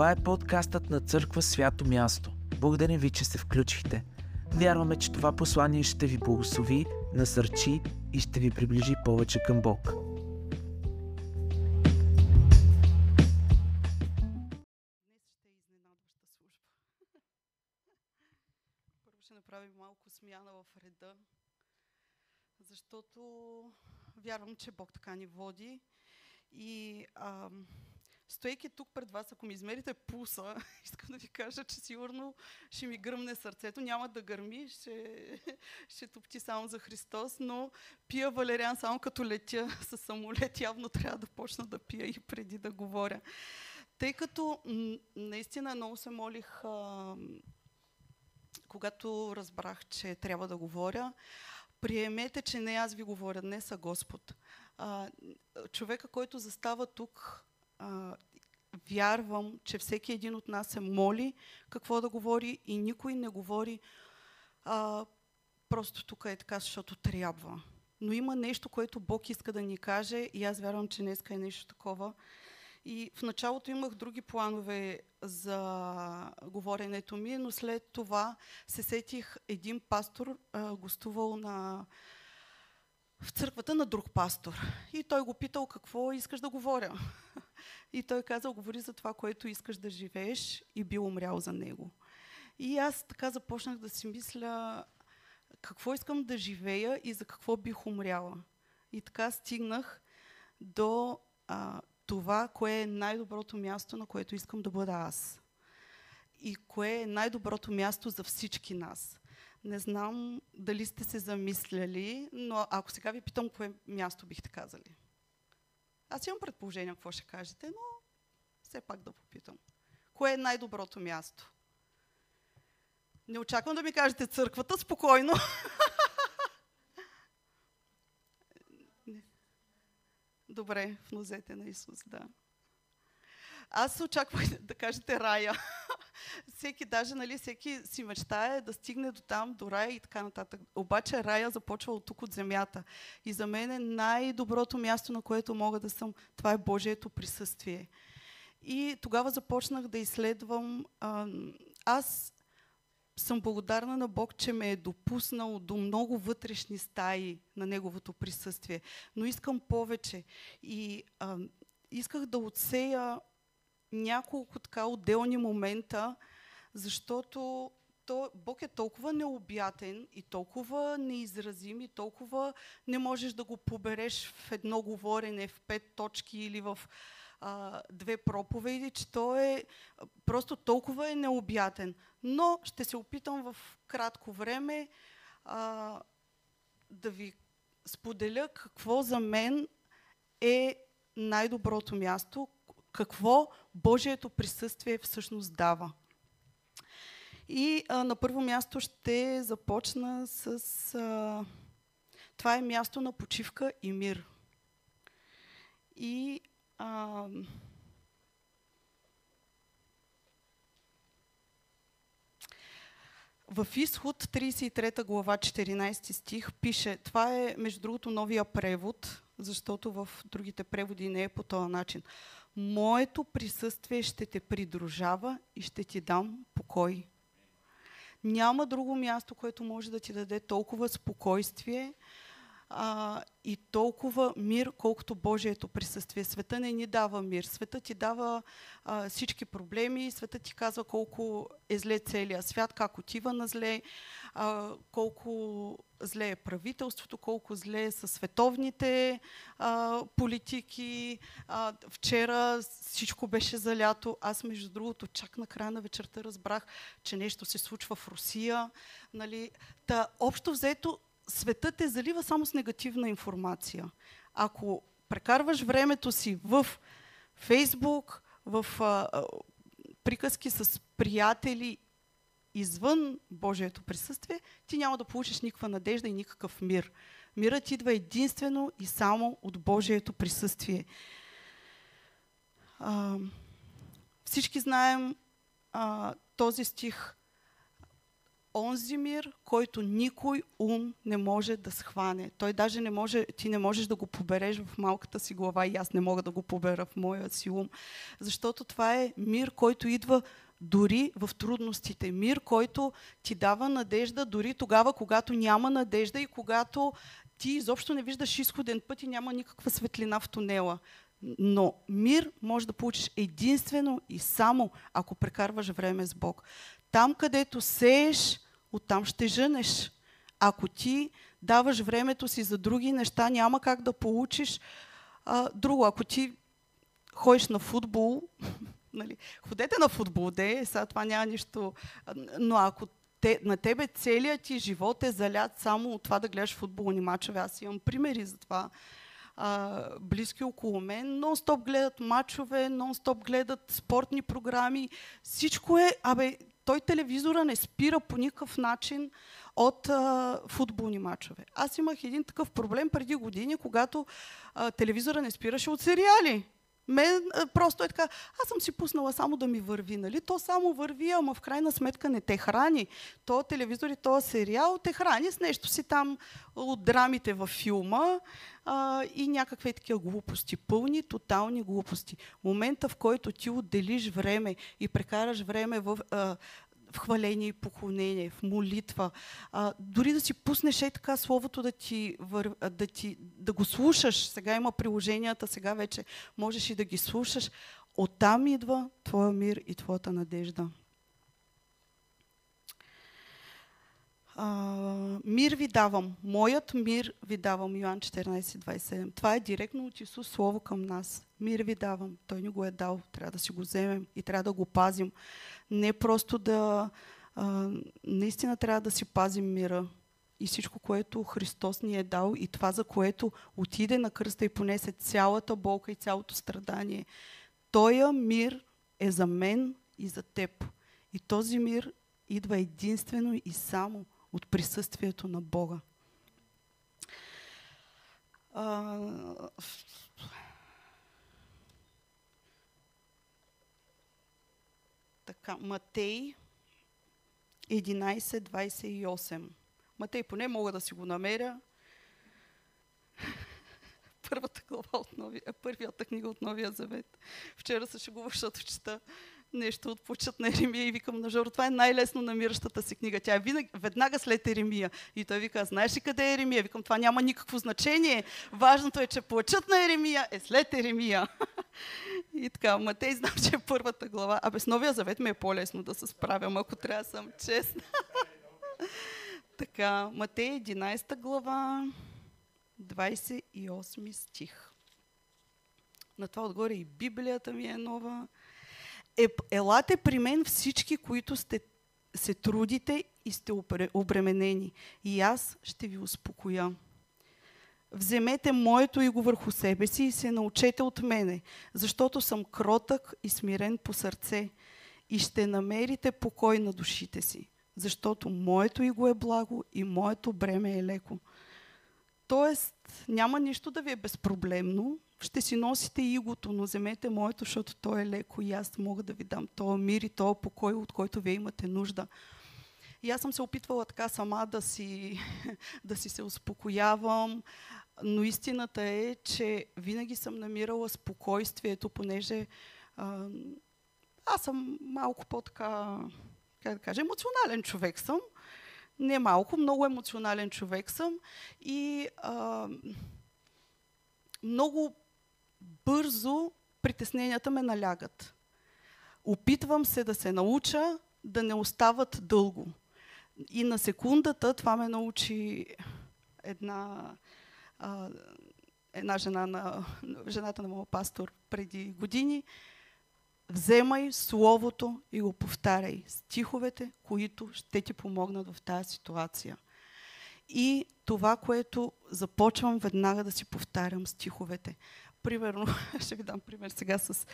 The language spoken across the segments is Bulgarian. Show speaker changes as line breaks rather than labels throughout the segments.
Това е подкастът на Църква Свято Място. Благодарим ви, че се включихте. Вярваме, че това послание ще ви благослови, насърчи и ще ви приближи повече към Бог.
Днес ще изненадваща служба. Първо ще направим малко смяна в реда, защото вярвам, че Бог така ни води. И ам, стоейки тук пред вас, ако ми измерите пулса, искам да ви кажа, че сигурно ще ми гръмне сърцето. Няма да гърми, ще, ще топти само за Христос, но пия валериан само като летя с самолет. Явно трябва да почна да пия и преди да говоря. Тъй като наистина много се молих, а, когато разбрах, че трябва да говоря, приемете, че не аз ви говоря днес, а Господ. А, човека, който застава тук, а, вярвам, че всеки един от нас се моли какво да говори и никой не говори а, просто тук е така, защото трябва. Но има нещо, което Бог иска да ни каже и аз вярвам, че днеска е нещо такова. И в началото имах други планове за говоренето ми, но след това се сетих един пастор, а, гостувал на, в църквата на друг пастор. И той го питал какво искаш да говоря. И той казал, говори за това, което искаш да живееш и бил умрял за него. И аз така започнах да си мисля какво искам да живея и за какво бих умряла. И така стигнах до а, това, кое е най-доброто място, на което искам да бъда аз. И кое е най-доброто място за всички нас. Не знам дали сте се замисляли, но ако сега ви питам, кое място бихте казали? Аз имам предположение какво ще кажете, но все пак да попитам. Кое е най-доброто място? Не очаквам да ми кажете църквата, спокойно. Добре, в нозете на Исус, да. Аз очаквах да кажете рая. всеки, даже, нали, всеки си мечтае да стигне до там, до рая и така нататък. Обаче рая започва от тук, от земята. И за мен е най-доброто място, на което мога да съм, това е Божието присъствие. И тогава започнах да изследвам. Аз съм благодарна на Бог, че ме е допуснал до много вътрешни стаи на Неговото присъствие. Но искам повече. И а, исках да отсея няколко така отделни момента, защото то, Бог е толкова необятен и толкова неизразим и толкова не можеш да го побереш в едно говорене, в пет точки или в а, две проповеди, че той е просто толкова е необятен. Но ще се опитам в кратко време а, да ви споделя какво за мен е най-доброто място, какво Божието присъствие всъщност дава. И а, на първо място ще започна с... А, това е място на почивка и мир. И а, в изход 33 глава 14 стих пише, това е между другото новия превод, защото в другите преводи не е по този начин. Моето присъствие ще те придружава и ще ти дам покой. Няма друго място, което може да ти даде толкова спокойствие а, и толкова мир, колкото Божието присъствие. Света не ни дава мир. Света ти дава а, всички проблеми, света ти казва колко е зле целият свят, как отива на зле, а, колко зле е правителството, колко зле със световните а, политики. А, вчера всичко беше залято. Аз, между другото, чак на края на вечерта разбрах, че нещо се случва в Русия. Нали? Та, общо взето, светът те залива само с негативна информация. Ако прекарваш времето си в Фейсбук, в а, приказки с приятели извън Божието присъствие, ти няма да получиш никаква надежда и никакъв мир. Мирът идва единствено и само от Божието присъствие. А, всички знаем а, този стих. Онзи мир, който никой ум не може да схване. Той даже не може, ти не можеш да го побереш в малката си глава и аз не мога да го побера в моя си ум. Защото това е мир, който идва дори в трудностите. Мир, който ти дава надежда дори тогава, когато няма надежда и когато ти изобщо не виждаш изходен път и няма никаква светлина в тунела. Но мир може да получиш единствено и само ако прекарваш време с Бог. Там, където сееш, оттам ще жънеш. Ако ти даваш времето си за други неща, няма как да получиш а, друго. Ако ти ходиш на футбол, нали, ходете на футбол, де, сега това няма нищо. Но ако те, на тебе целият ти живот е залят само от това да гледаш футболни мачове, аз имам примери за това а, близки около мен, нон-стоп гледат мачове, нон-стоп гледат спортни програми. Всичко е, абе, той телевизора не спира по никакъв начин от а, футболни мачове. Аз имах един такъв проблем преди години, когато а, телевизора не спираше от сериали. Мен просто е така, аз съм си пуснала само да ми върви, нали? То само върви, ама в крайна сметка не те храни. То телевизор и то сериал те храни с нещо си там от драмите във филма а, и някакви такива глупости, пълни, тотални глупости. Момента, в който ти отделиш време и прекараш време в а, в хваление и поклонение, в молитва. А, дори да си пуснеш е така словото да, ти, да, ти, да го слушаш. Сега има приложенията, сега вече можеш и да ги слушаш. Оттам идва твоя мир и твоята надежда. А, мир ви давам. Моят мир ви давам. Йоан 14.27. Това е директно от Исус Слово към нас. Мир ви давам. Той ни го е дал. Трябва да си го вземем и трябва да го пазим. Не просто да... А, наистина трябва да си пазим мира и всичко, което Христос ни е дал и това, за което отиде на кръста и понесе цялата болка и цялото страдание. Тоя мир е за мен и за теб. И този мир идва единствено и само от присъствието на Бога. А, така, Матей 11.28. Матей поне мога да си го намеря. Първата глава от новия, първията книга от Новия Завет. Вчера се шегувах, защото чета нещо от почет на Еремия и викам на Жоро, това е най-лесно намиращата си книга. Тя е винаги, веднага след Еремия. И той вика, знаеш ли къде е Еремия? Викам, това няма никакво значение. Важното е, че плачът на Еремия е след Еремия. и така, Матей знам, че е първата глава. А без Новия Завет ми е по-лесно да се справям, ако трябва съм честна. така, Матей 11 глава, 28 стих. На това отгоре и Библията ми е нова е, елате при мен всички, които сте, се трудите и сте обременени. И аз ще ви успокоя. Вземете моето и го върху себе си и се научете от мене, защото съм кротък и смирен по сърце и ще намерите покой на душите си, защото моето и го е благо и моето бреме е леко. Тоест, няма нищо да ви е безпроблемно, ще си носите игото, но вземете моето, защото то е леко и аз мога да ви дам този мир и този покой, от който вие имате нужда. И аз съм се опитвала така сама да си, да си се успокоявам, но истината е, че винаги съм намирала спокойствието, понеже а, аз съм малко по-така, как да кажа, емоционален човек съм. Не малко, много емоционален човек съм и а, много бързо притесненията ме налягат. Опитвам се да се науча да не остават дълго. И на секундата това ме научи една, а, една жена на, жената на моят пастор преди години. Вземай Словото и го повтаряй. Стиховете, които ще ти помогнат в тази ситуация. И това, което започвам веднага да си повтарям стиховете примерно, ще ви дам пример сега с...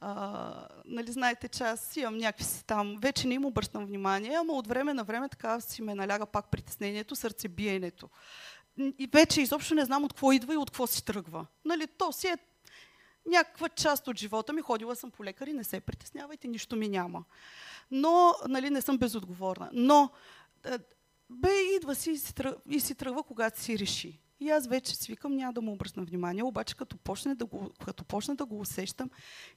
А, нали знаете, че аз имам някакви си там... Вече не им обръщам внимание, ама от време на време така си ме наляга пак притеснението, сърцебиенето. И вече изобщо не знам от какво идва и от какво си тръгва. Нали, то си е някаква част от живота ми. Ходила съм по лекари, не се притеснявайте, нищо ми няма. Но, нали, не съм безотговорна. Но а, бе, идва си и си тръгва, когато си реши. И аз вече си викам, няма да му обръщам внимание, обаче като почне да го, като почне да го усещам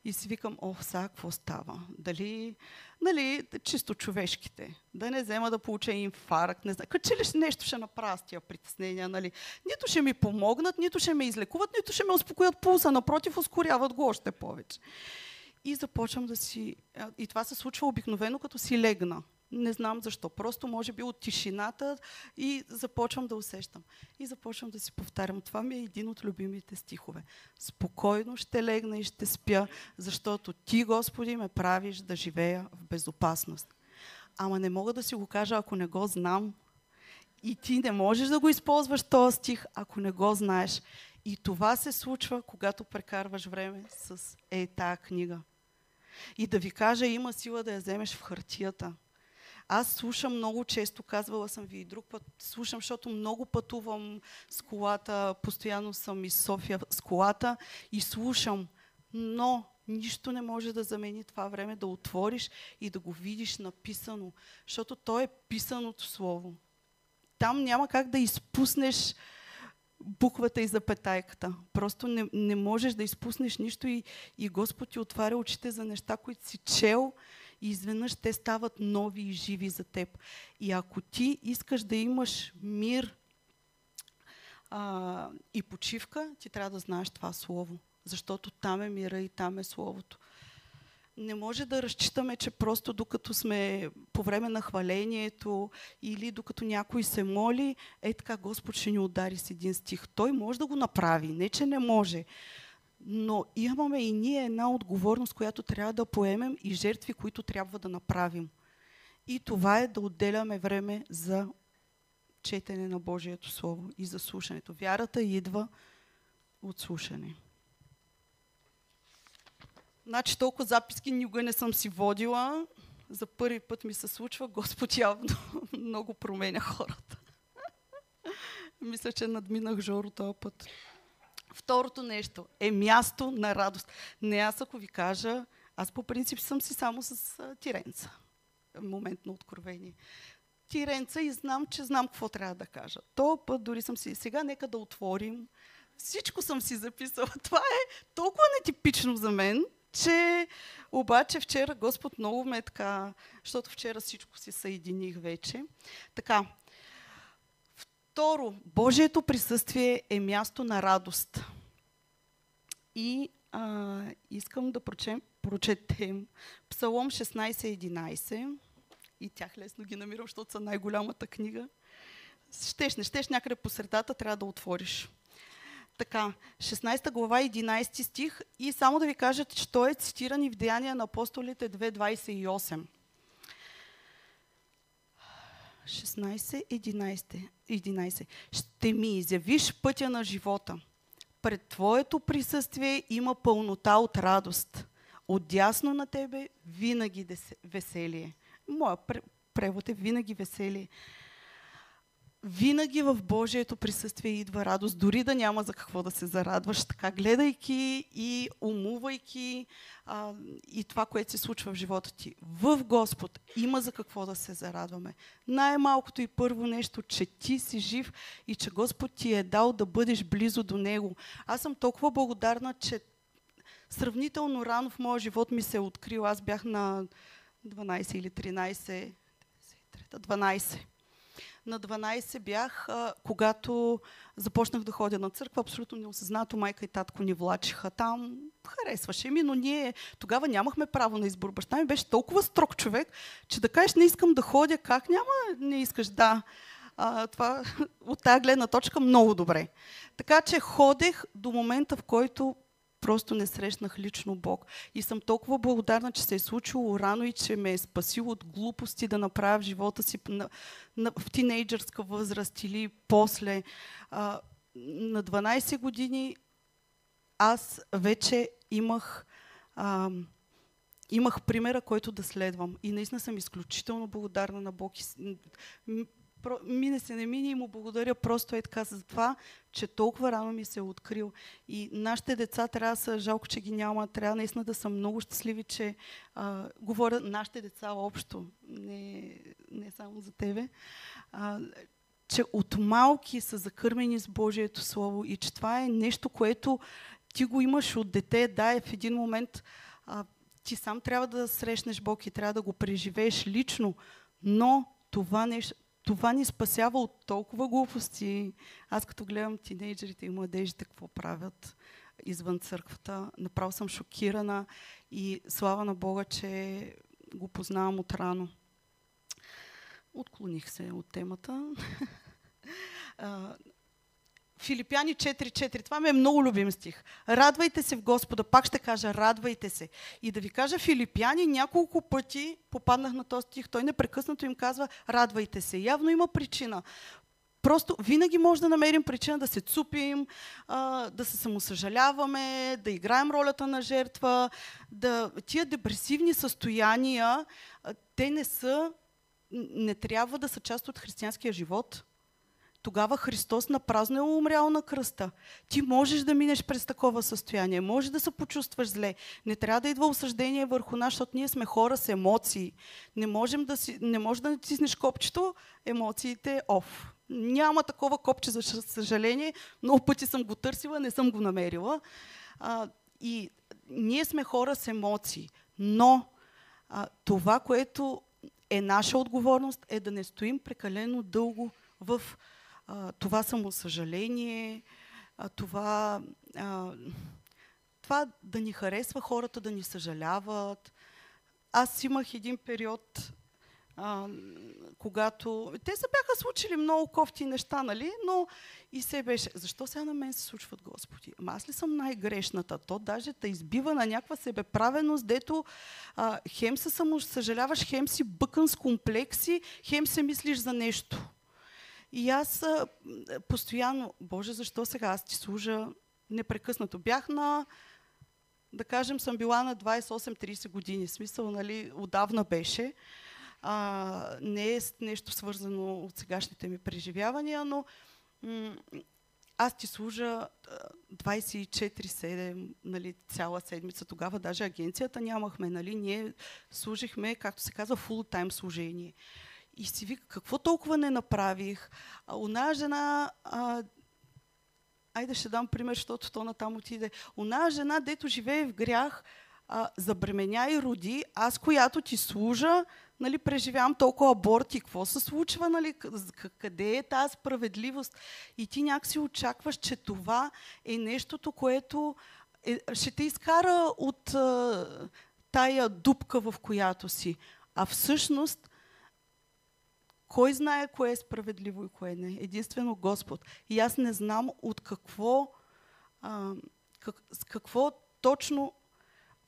и си викам, о, сега какво става? Дали, нали, чисто човешките, да не взема да получа инфаркт, не знам, че ли нещо ще направя с тия притеснения, нали? Нито ще ми помогнат, нито ще ме излекуват, нито ще ме успокоят пулса, напротив, ускоряват го още повече. И започвам да си... И това се случва обикновено, като си легна. Не знам защо. Просто може би от тишината и започвам да усещам. И започвам да си повтарям. Това ми е един от любимите стихове. Спокойно ще легна и ще спя, защото Ти, Господи, ме правиш да живея в безопасност. Ама не мога да си го кажа, ако не го знам. И ти не можеш да го използваш този стих, ако не го знаеш. И това се случва, когато прекарваш време с е тая книга. И да ви кажа, има сила да я вземеш в хартията. Аз слушам много често, казвала съм ви и друг път, слушам, защото много пътувам с колата, постоянно съм из София с колата и слушам, но нищо не може да замени това време да отвориш и да го видиш написано, защото то е писаното слово. Там няма как да изпуснеш буквата и запетайката. Просто не, не можеш да изпуснеш нищо и, и Господ ти отваря очите за неща, които си чел и изведнъж те стават нови и живи за теб. И ако ти искаш да имаш мир а, и почивка, ти трябва да знаеш това слово. Защото там е мира и там е словото. Не може да разчитаме, че просто докато сме по време на хвалението или докато някой се моли, е така Господ ще ни удари с един стих. Той може да го направи, не че не може. Но имаме и ние една отговорност, която трябва да поемем и жертви, които трябва да направим. И това е да отделяме време за четене на Божието Слово и за слушането. Вярата идва от слушане. Значи толкова записки никога не съм си водила. За първи път ми се случва. Господ явно много променя хората. Мисля, че надминах Жоро този път. Второто нещо е място на радост. Не аз ако ви кажа, аз по принцип съм си само с тиренца. Момент на откровение. Тиренца и знам, че знам какво трябва да кажа. То път дори съм си... Сега нека да отворим. Всичко съм си записала. Това е толкова нетипично за мен, че обаче вчера Господ много ме е така, защото вчера всичко си съединих вече. Така, Второ, Божието присъствие е място на радост. И а, искам да прочем, прочетем Псалом 16.11 и тях лесно ги намирам, защото са най-голямата книга. Щеш, не щеш някъде по средата, трябва да отвориш. Така, 16 глава, 11 стих и само да ви кажа, че той е цитиран и в Деяния на апостолите 2.28. 16, 11, 11. Ще ми изявиш пътя на живота. Пред Твоето присъствие има пълнота от радост. Отдясно на Тебе винаги веселие. Моя превод е винаги веселие винаги в Божието присъствие идва радост, дори да няма за какво да се зарадваш, така гледайки и умувайки а, и това, което се случва в живота ти. В Господ има за какво да се зарадваме. Най-малкото и първо нещо, че ти си жив и че Господ ти е дал да бъдеш близо до Него. Аз съм толкова благодарна, че сравнително рано в моя живот ми се е открил. Аз бях на 12 или 13, 12 на 12 бях, когато започнах да ходя на църква, абсолютно неосъзнато майка и татко ни влачиха там. Харесваше ми, но ние тогава нямахме право на избор. Баща ми беше толкова строг човек, че да кажеш не искам да ходя, как няма, не искаш, да. А, това от тази гледна точка много добре. Така че ходех до момента, в който просто не срещнах лично Бог. И съм толкова благодарна, че се е случило рано и че ме е спасил от глупости да направя живота си на, на, в тинейджърска възраст или после. А, на 12 години аз вече имах, а, имах примера, който да следвам. И наистина съм изключително благодарна на Бог. Про, мине се не мине и му благодаря просто е така за това, че толкова рано ми се е открил. И нашите деца трябва да са, жалко, че ги няма, трябва наистина да са много щастливи, че а, говоря нашите деца общо, не, не само за тебе, а, че от малки са закърмени с Божието Слово и че това е нещо, което ти го имаш от дете, да, е в един момент а, ти сам трябва да срещнеш Бог и трябва да го преживееш лично, но това, нещо, това ни спасява от толкова глупости. Аз като гледам тинейджерите и младежите какво правят извън църквата, направо съм шокирана и слава на Бога, че го познавам от рано. Отклоних се от темата. Филипяни 4.4. Това ми е много любим стих. Радвайте се в Господа. Пак ще кажа, радвайте се. И да ви кажа, Филипяни няколко пъти попаднах на този стих. Той непрекъснато им казва, радвайте се. Явно има причина. Просто винаги може да намерим причина да се цупим, да се самосъжаляваме, да играем ролята на жертва. Да... Тия депресивни състояния, те не са, не трябва да са част от християнския живот тогава Христос на празно е умрял на кръста. Ти можеш да минеш през такова състояние, можеш да се почувстваш зле. Не трябва да идва осъждение върху нас, защото ние сме хора с емоции. Не, можем да си, не можеш да натиснеш копчето, емоциите оф. Няма такова копче, за съжаление. Много пъти съм го търсила, не съм го намерила. А, и ние сме хора с емоции. Но а, това, което е наша отговорност, е да не стоим прекалено дълго в това самосъжаление, а, това, това да ни харесва хората, да ни съжаляват. Аз имах един период, когато... Те се бяха случили много кофти неща, нали? Но и се беше... Защо сега на мен се случват, Господи? Ама аз ли съм най-грешната? То даже те избива на някаква себеправеност, дето а, хем се самосъжаляваш, хем си бъкън с комплекси, хем се мислиш за нещо. И аз постоянно, Боже, защо сега аз ти служа непрекъснато? Бях на, да кажем, съм била на 28-30 години. Смисъл, нали, отдавна беше. А, не е нещо свързано от сегашните ми преживявания, но аз ти служа 24-7, нали, цяла седмица. Тогава даже агенцията нямахме. Нали, ние служихме, както се казва, фул-тайм служение. И си вика, какво толкова не направих? А, она жена, а, айде ще дам пример, защото то натам отиде. Она жена, дето живее в грях, а, забременя и роди, аз, която ти служа, нали, преживявам толкова аборти, какво се случва, нали, къде е тази справедливост? И ти някакси очакваш, че това е нещото, което е, ще те изкара от а, тая дупка, в която си. А всъщност кой знае кое е справедливо и кое не? Единствено Господ. И аз не знам от какво, а, как, с какво точно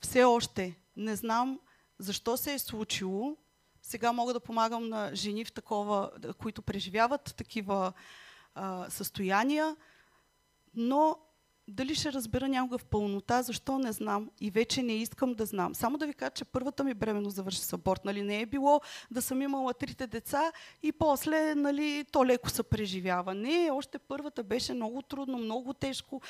все още. Не знам защо се е случило. Сега мога да помагам на жени в такова, които преживяват такива а, състояния, но дали ще разбера някога в пълнота, защо не знам и вече не искам да знам. Само да ви кажа, че първата ми бременно завърши с аборт. Нали? Не е било да съм имала трите деца и после нали, то леко се преживява. Не, още първата беше много трудно, много тежко.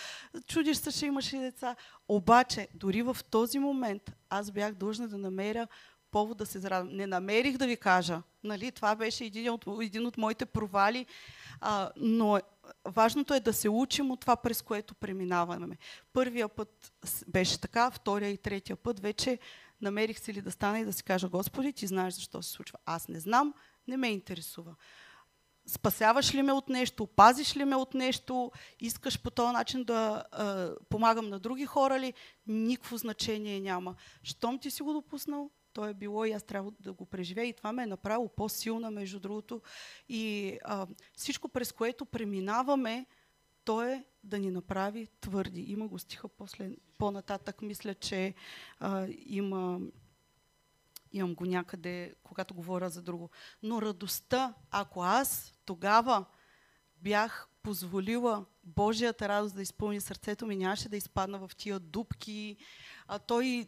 Чудиш се, ще имаш и деца. Обаче, дори в този момент аз бях дължна да намеря повод да се зарадвам. Не намерих да ви кажа. Нали? Това беше един от, един от моите провали. А, но важното е да се учим от това, през което преминаваме. Първия път беше така, втория и третия път вече намерих си ли да стана и да си кажа, Господи, ти знаеш защо се случва. Аз не знам, не ме интересува. Спасяваш ли ме от нещо, пазиш ли ме от нещо, искаш по този начин да е, помагам на други хора ли, никакво значение няма. Щом ти си го допуснал, то е било и аз трябва да го преживея. И това ме е направило по-силна, между другото. И а, всичко, през което преминаваме, то е да ни направи твърди. Има го стиха после, по-нататък. Мисля, че а, има, имам го някъде, когато говоря за друго. Но радостта, ако аз тогава бях позволила Божията радост да изпълни сърцето ми, нямаше да изпадна в тия дупки. А той,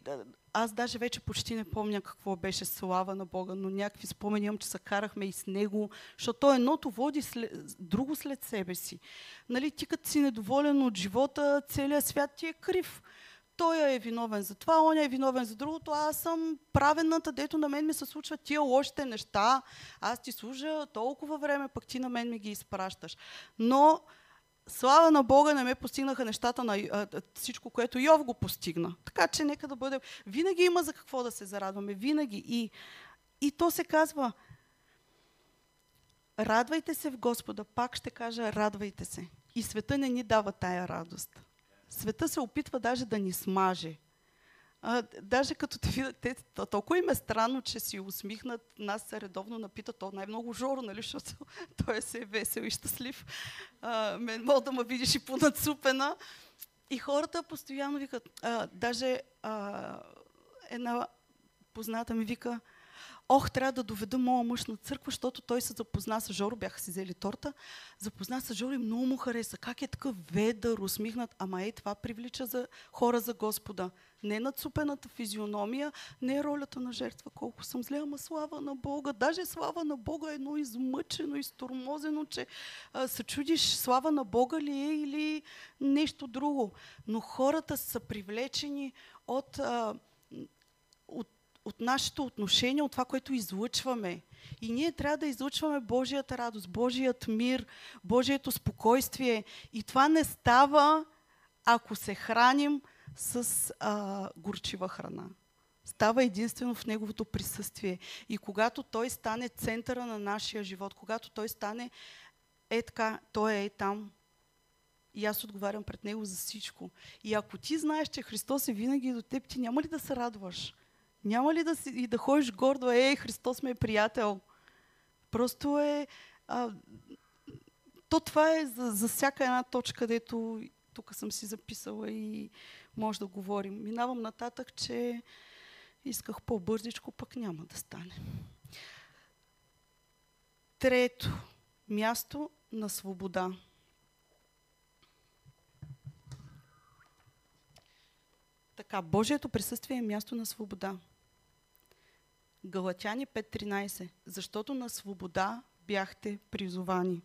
аз даже вече почти не помня какво беше слава на Бога, но някакви спомени имам, че се карахме и с него, защото едното води след, друго след себе си. Нали, ти като си недоволен от живота, целият свят ти е крив той е виновен за това, он е виновен за другото, аз съм правената, дето на мен ми се случват тия лошите неща, аз ти служа толкова време, пък ти на мен ми ги изпращаш. Но слава на Бога не ме постигнаха нещата на всичко, което Йов го постигна. Така че нека да бъде... Винаги има за какво да се зарадваме, винаги. И, и то се казва, радвайте се в Господа, пак ще кажа, радвайте се. И света не ни дава тая радост. Света се опитва даже да ни смаже. А, даже като те видят, те, толкова им е странно, че си усмихнат, нас се редовно напитат, то най-много Жоро, нали, защото той е се весел и щастлив. А, мен мога да ме видиш и понацупена. И хората постоянно викат, а, даже а, една позната ми вика, ох, трябва да доведа моя мъж на църква, защото той се запозна с Жоро, бяха си взели торта, запозна с Жоро и много му хареса. Как е такъв ведър, усмихнат, ама е, това привлича за хора за Господа. Не нацупената физиономия, не е ролята на жертва, колко съм зле, ама слава на Бога. Даже слава на Бога е едно измъчено, изтормозено, че а, се чудиш слава на Бога ли е или нещо друго. Но хората са привлечени от, а, от от нашето отношение, от това, което излъчваме. И ние трябва да излъчваме Божията радост, Божият мир, Божието спокойствие. И това не става, ако се храним с а, горчива храна. Става единствено в Неговото присъствие. И когато Той стане центъра на нашия живот, когато Той стане е така, Той е там, и аз отговарям пред Него за всичко. И ако ти знаеш, че Христос е винаги до теб, ти няма ли да се радваш? Няма ли да, си, и да ходиш гордо, ей, Христос ме е приятел? Просто е... А, то това е за, за всяка една точка, дето тук съм си записала и може да говорим. Минавам нататък, че исках по-бързичко, пък няма да стане. Трето. Място на свобода. Така, Божието присъствие е място на свобода. Галатяни 5.13. Защото на свобода бяхте призовани.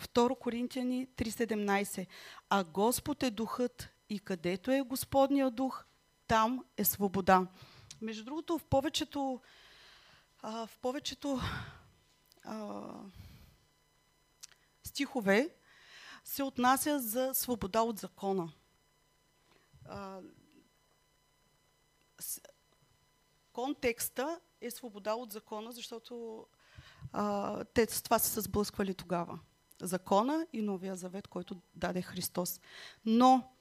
2 Коринтияни 3.17. А Господ е духът и където е Господния дух, там е свобода. Между другото, в повечето, а, в повечето а, стихове се отнася за свобода от закона. А, контекста е свобода от закона, защото а, те с това са се сблъсквали тогава. Закона и Новия завет, който даде Христос. Но,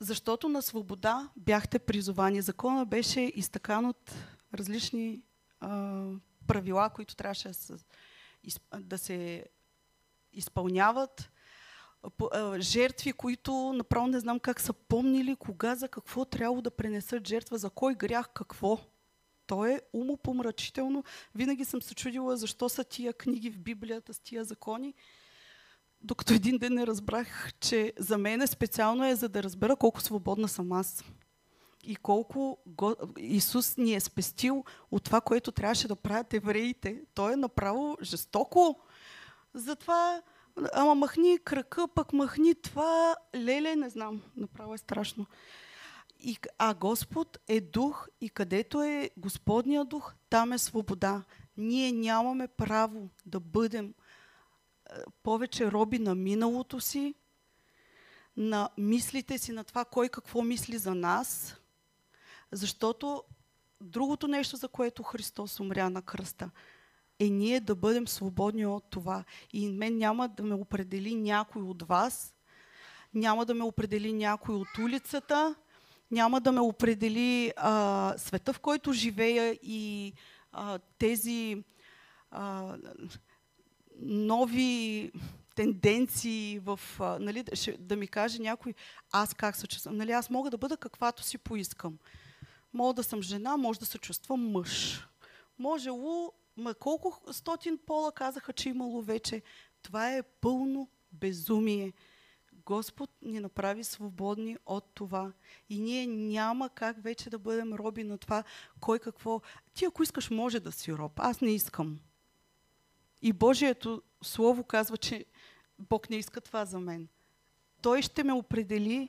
защото на свобода бяхте призовани. Закона беше изтъкан от различни а, правила, които трябваше да се, да се изпълняват жертви, които направо не знам как са помнили, кога, за какво трябва да пренесат жертва, за кой грях, какво. То е умопомрачително. Винаги съм се чудила защо са тия книги в Библията с тия закони. Докато един ден не разбрах, че за мен специално е за да разбера колко свободна съм аз. И колко Исус ни е спестил от това, което трябваше да правят евреите. Той е направо жестоко. Затова ама махни крака, пък махни това, леле, не знам, направо е страшно. И, а Господ е дух и където е Господния дух, там е свобода. Ние нямаме право да бъдем повече роби на миналото си, на мислите си, на това кой какво мисли за нас, защото другото нещо, за което Христос умря на кръста – е ние да бъдем свободни от това. И мен няма да ме определи някой от вас, няма да ме определи някой от улицата, няма да ме определи а, света, в който живея и а, тези а, нови тенденции в, а, нали, ще, да ми каже някой, аз как се чувствам. Нали, аз мога да бъда каквато си поискам. Мога да съм жена, може да се чувствам мъж. Може лу Ма колко стотин пола казаха, че имало вече. Това е пълно безумие. Господ ни направи свободни от това. И ние няма как вече да бъдем роби на това, кой какво. Ти ако искаш, може да си роб. Аз не искам. И Божието Слово казва, че Бог не иска това за мен. Той ще ме определи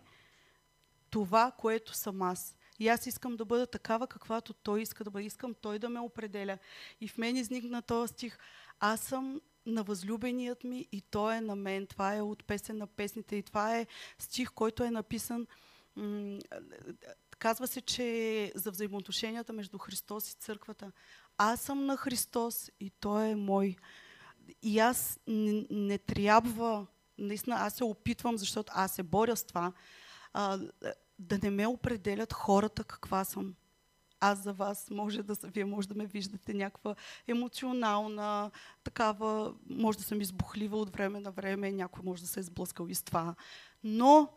това, което съм аз. И аз искам да бъда такава, каквато той иска да бъде. Искам той да ме определя. И в мен изникна този стих. Аз съм на възлюбеният ми и той е на мен. Това е от песен на песните и това е стих, който е написан. казва се, че за взаимоотношенията между Христос и църквата. Аз съм на Христос и той е мой. И аз не, не трябва, наистина аз се опитвам, защото аз се боря с това, а, да не ме определят хората каква съм. Аз за вас може да, вие може да ме виждате някаква емоционална, такава, може да съм избухлива от време на време, някой може да се е сблъскал и с това. Но,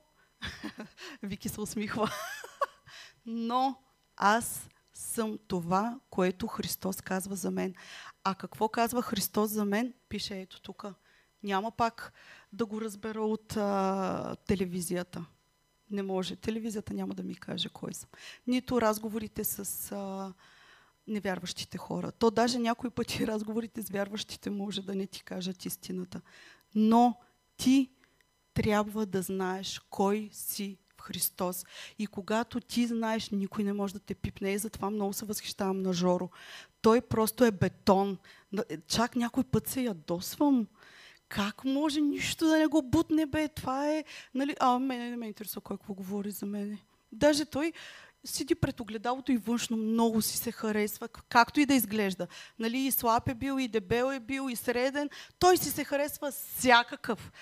Вики се усмихва, но аз съм това, което Христос казва за мен. А какво казва Христос за мен? Пише ето тук. Няма пак да го разбера от а, телевизията. Не може. Телевизията няма да ми каже кой съм. Нито разговорите с а, невярващите хора. То даже някои пъти разговорите с вярващите може да не ти кажат истината. Но ти трябва да знаеш кой си Христос. И когато ти знаеш, никой не може да те пипне. И затова много се възхищавам на Жоро. Той просто е бетон. Чак някой път се ядосвам как може нищо да не го бутне, бе? Това е... Нали? А, мене не ме интересува кой какво говори за мене. Даже той седи пред огледалото и външно много си се харесва, както и да изглежда. Нали, и слаб е бил, и дебел е бил, и среден. Той си се харесва всякакъв.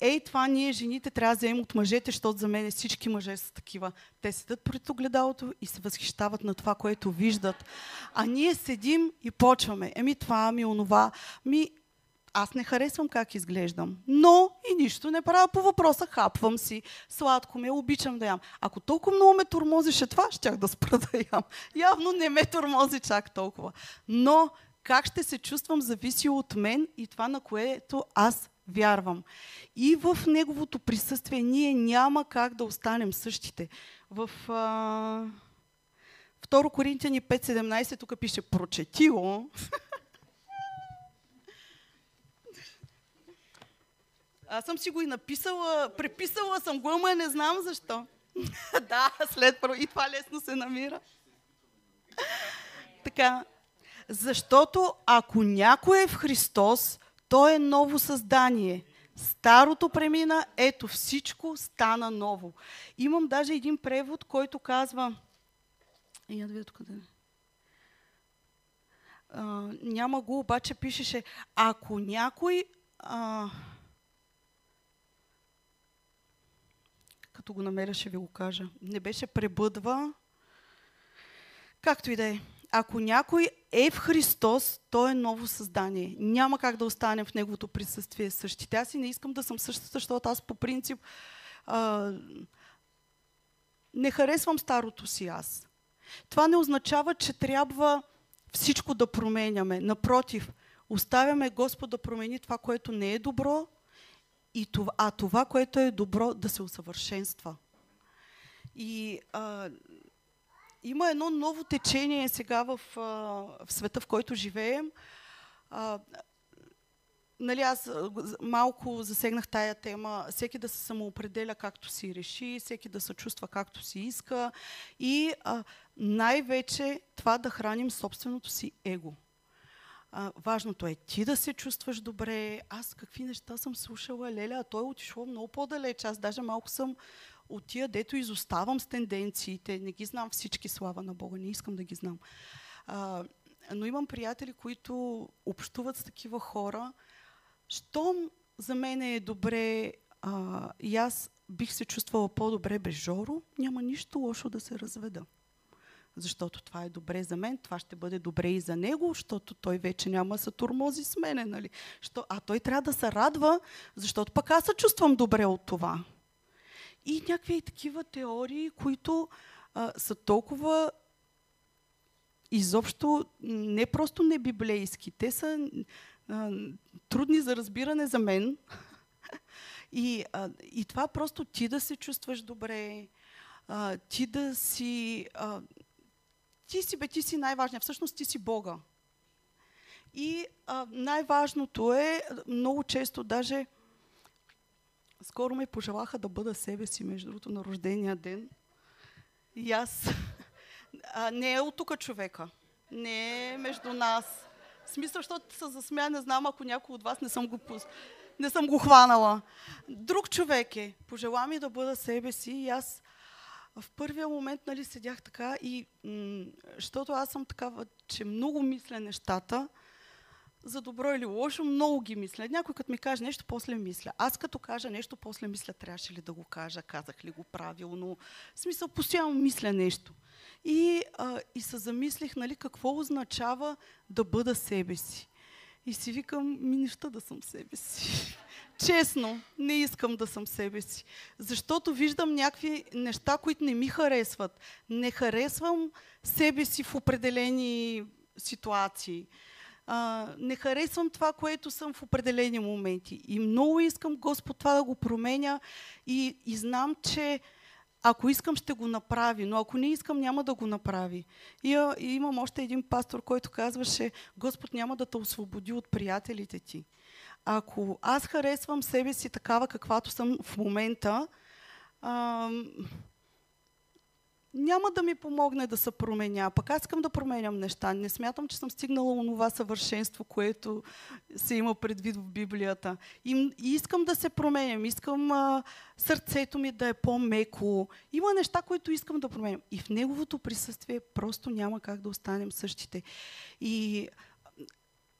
Ей, това ние жените трябва да вземем от мъжете, защото за мен всички мъже са такива. Те седят пред огледалото и се възхищават на това, което виждат. А ние седим и почваме. Еми това, ми онова. Ми аз не харесвам как изглеждам, но и нищо не правя по въпроса, хапвам си, сладко ме, обичам да ям. Ако толкова много ме тормозише това, щях да спра да ям. Явно не ме тормози чак толкова. Но как ще се чувствам зависи от мен и това, на което аз вярвам. И в неговото присъствие ние няма как да останем същите. В а... 2 Коринтияни 5.17 тук пише прочетило. Аз съм си го и написала, преписала съм го, ама не знам защо. да, след първо. И това лесно се намира. така. Защото ако някой е в Христос, той е ново създание. Старото премина, ето всичко стана ново. Имам даже един превод, който казва... Я да видя тук да... Uh, няма го, обаче пишеше, ако някой... Uh, като го намеря, ще ви го кажа. Не беше пребъдва. Както и да е. Ако някой е в Христос, той е ново създание. Няма как да остане в неговото присъствие същите. Аз и не искам да съм същата, защото аз по принцип а, не харесвам старото си аз. Това не означава, че трябва всичко да променяме. Напротив, оставяме Господ да промени това, което не е добро и това, а това, което е добро, да се усъвършенства. И а, има едно ново течение сега в, в света, в който живеем. А, нали, аз малко засегнах тая тема, всеки да се самоопределя както си реши, всеки да се чувства както си иска и най-вече това да храним собственото си его. А, важното е ти да се чувстваш добре. Аз какви неща съм слушала, Леля, а той е отишло много по-далеч. Аз даже малко съм от тия, дето изоставам с тенденциите. Не ги знам всички, слава на Бога, не искам да ги знам. А, но имам приятели, които общуват с такива хора. Щом за мен е добре а, и аз бих се чувствала по-добре без Жоро, няма нищо лошо да се разведа защото това е добре за мен, това ще бъде добре и за него, защото той вече няма се турмози с мене. Нали? Що, а той трябва да се радва, защото пък аз се чувствам добре от това. И някакви такива теории, които а, са толкова изобщо не просто не библейски. Те са а, трудни за разбиране за мен. И, а, и това просто ти да се чувстваш добре, а, ти да си... А, ти си, бе, ти си най-важният. Всъщност ти си Бога. И най-важното е, много често даже, скоро ме пожелаха да бъда себе си, между другото, на рождения ден. И аз... А, не е от тук човека. Не е между нас. В смисъл, защото се засмя, не знам, ако някой от вас не съм го, не съм го хванала. Друг човек е. Пожела ми да бъда себе си и аз в първия момент нали, седях така и защото аз съм такава, че много мисля нещата, за добро или лошо, много ги мисля. Някой като ми каже нещо, после мисля. Аз като кажа нещо, после мисля, трябваше ли да го кажа, казах ли го правилно. В смисъл, постоянно мисля нещо. И, а, и се замислих, нали, какво означава да бъда себе си. И си викам, ми неща да съм себе си. Честно, не искам да съм себе си. Защото виждам някакви неща, които не ми харесват. Не харесвам себе си в определени ситуации. А, не харесвам това, което съм в определени моменти. И много искам Господ това да го променя. И, и знам, че ако искам, ще го направи, но ако не искам, няма да го направи. И, и имам още един пастор, който казваше, Господ няма да те освободи от приятелите ти. Ако аз харесвам себе си такава, каквато съм в момента, ам, няма да ми помогне да се променя. Пък аз искам да променям неща. Не смятам, че съм стигнала онова съвършенство, което се има предвид в Библията. И, и искам да се променям. Искам а, сърцето ми да е по-меко. Има неща, които искам да променям. И в неговото присъствие просто няма как да останем същите. И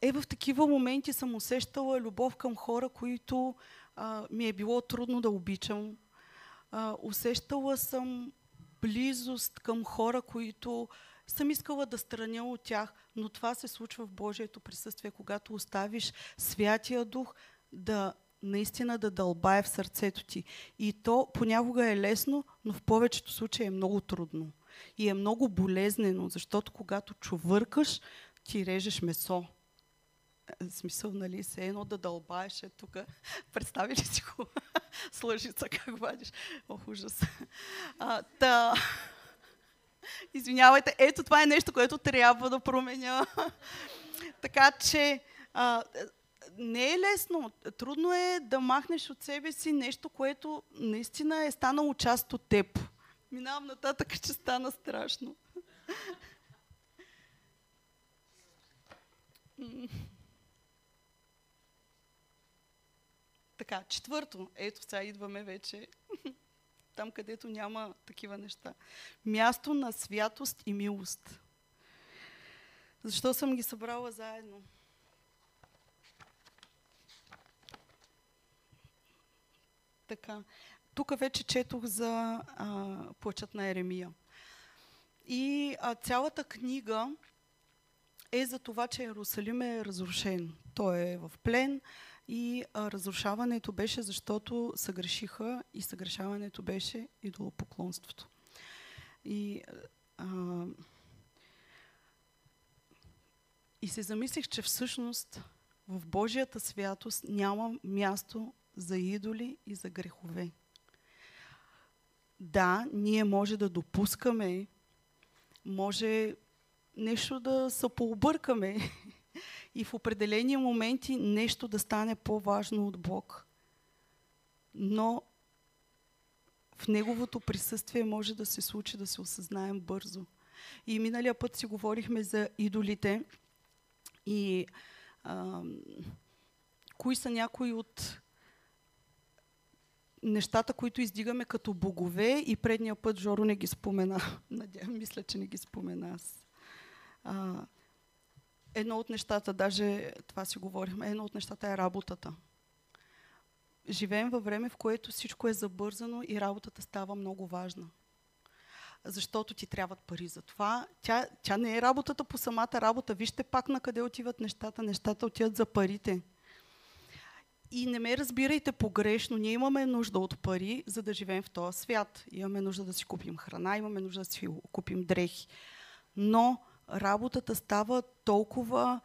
е в такива моменти съм усещала любов към хора, които а, ми е било трудно да обичам. А, усещала съм близост към хора, които съм искала да страня от тях, но това се случва в Божието присъствие, когато оставиш Святия Дух да наистина да дълбае в сърцето ти. И то понякога е лесно, но в повечето случаи е много трудно. И е много болезнено, защото когато чувъркаш, ти режеш месо. В смисъл, нали, се едно да дълбаеш е тук. Представи ли си го? с лъжица, как вадиш. Ох, ужас. А, та... Извинявайте, ето това е нещо, което трябва да променя. така че а, не е лесно. Трудно е да махнеш от себе си нещо, което наистина е станало част от теб. Минавам нататък, че стана страшно. Така, четвърто, ето сега идваме вече там, където няма такива неща. Място на святост и милост. Защо съм ги събрала заедно? Така. Тук вече четох за а, плачът на Еремия. И а, цялата книга е за това, че Иерусалим е разрушен. Той е в плен, и а, разрушаването беше защото съгрешиха и съгрешаването беше идолопоклонството. И, а, и се замислих, че всъщност в Божията святост няма място за идоли и за грехове. Да, ние може да допускаме, може нещо да се пообъркаме и в определени моменти нещо да стане по-важно от Бог. Но в Неговото присъствие може да се случи да се осъзнаем бързо. И миналия път си говорихме за идолите и а, кои са някои от нещата, които издигаме като богове и предния път Жоро не ги спомена. Надявам, мисля, че не ги спомена аз. А, едно от нещата, даже това си говорихме, едно от нещата е работата. Живеем във време, в което всичко е забързано и работата става много важна. Защото ти трябват пари за това. Тя, тя не е работата по самата работа. Вижте пак на къде отиват нещата. Нещата отиват за парите. И не ме разбирайте погрешно. Ние имаме нужда от пари, за да живеем в този свят. Имаме нужда да си купим храна, имаме нужда да си купим дрехи. Но работата става толкова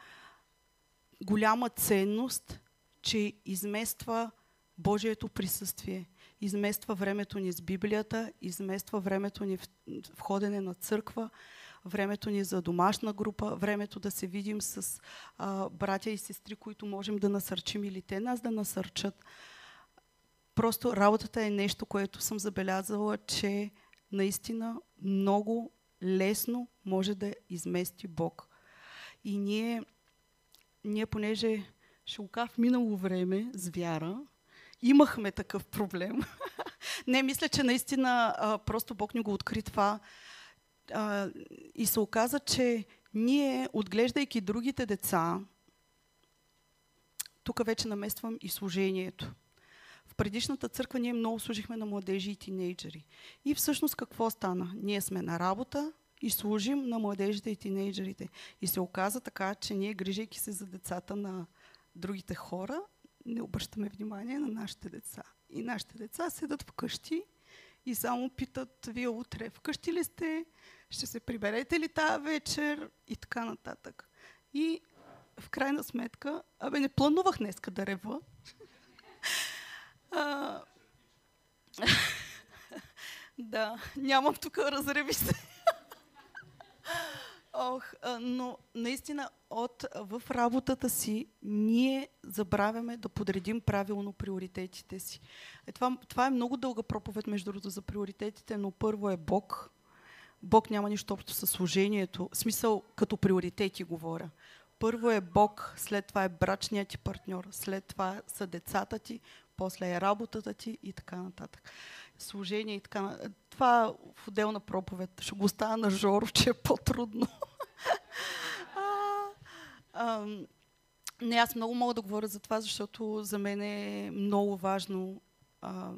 голяма ценност, че измества Божието присъствие, измества времето ни с Библията, измества времето ни в, ходене на църква, времето ни за домашна група, времето да се видим с а, братя и сестри, които можем да насърчим или те нас да насърчат. Просто работата е нещо, което съм забелязала, че наистина много лесно може да измести Бог. И ние, ние понеже го в минало време с вяра, имахме такъв проблем. Не, мисля, че наистина просто Бог ни го откри това. И се оказа, че ние, отглеждайки другите деца, тук вече намествам и служението. Предишната църква ние много служихме на младежи и тинейджери. И всъщност какво стана? Ние сме на работа и служим на младежите и тинейджерите. И се оказа така, че ние, грижайки се за децата на другите хора, не обръщаме внимание на нашите деца. И нашите деца седат вкъщи и само питат, вие утре вкъщи ли сте, ще се приберете ли тази вечер и така нататък. И в крайна сметка, абе не планувах днеска да рева. да, нямам тук разреви се. Ох, но наистина от, в работата си ние забравяме да подредим правилно приоритетите си. Е, това, това е много дълга проповед, между другото, за приоритетите, но първо е Бог. Бог няма нищо общо със служението. В смисъл, като приоритети говоря. Първо е Бог, след това е брачният ти партньор, след това са децата ти, после е работата ти и така нататък. Служение и така нататък. Това в отделна проповед. Ще го оставя на Жоро, че е по-трудно. не, аз много мога да говоря за това, защото за мен е много важно а,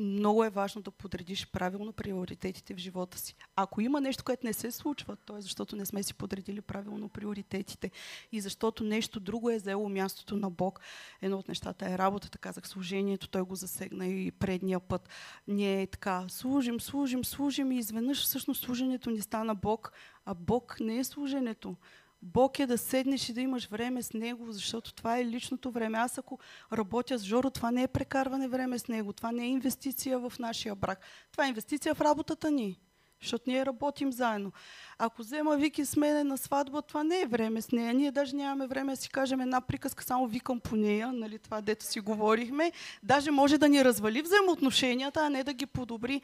много е важно да подредиш правилно приоритетите в живота си. Ако има нещо, което не се случва, то е защото не сме си подредили правилно приоритетите и защото нещо друго е взело мястото на Бог. Едно от нещата е работата, казах, служението, той го засегна и предния път. Ние е така, служим, служим, служим и изведнъж всъщност служението ни стана Бог, а Бог не е служенето. Бог е да седнеш и да имаш време с Него, защото това е личното време. Аз ако работя с Жоро, това не е прекарване време с Него, това не е инвестиция в нашия брак. Това е инвестиция в работата ни, защото ние работим заедно. Ако взема Вики с мене на сватба, това не е време с нея. Ние даже нямаме време да си кажем една приказка, само викам по нея, нали, това дето си говорихме. Даже може да ни развали взаимоотношенията, а не да ги подобри.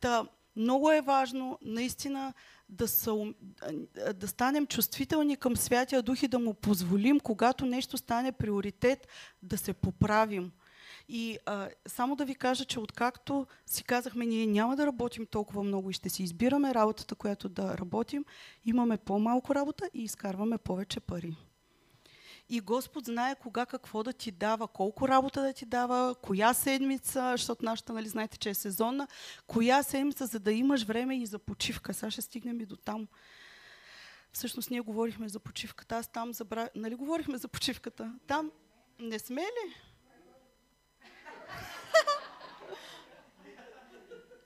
Та, много е важно наистина да, са, да станем чувствителни към Святия Дух и да му позволим, когато нещо стане приоритет, да се поправим. И а, само да ви кажа, че откакто си казахме, ние няма да работим толкова много и ще си избираме работата, която да работим, имаме по-малко работа и изкарваме повече пари. И Господ знае кога какво да ти дава, колко работа да ти дава, коя седмица, защото нашата, нали, знаете, че е сезонна, коя седмица, за да имаш време и за почивка. Сега ще стигнем и до там. Всъщност ние говорихме за почивката. Аз там забравя... Нали говорихме за почивката? Там не сме ли?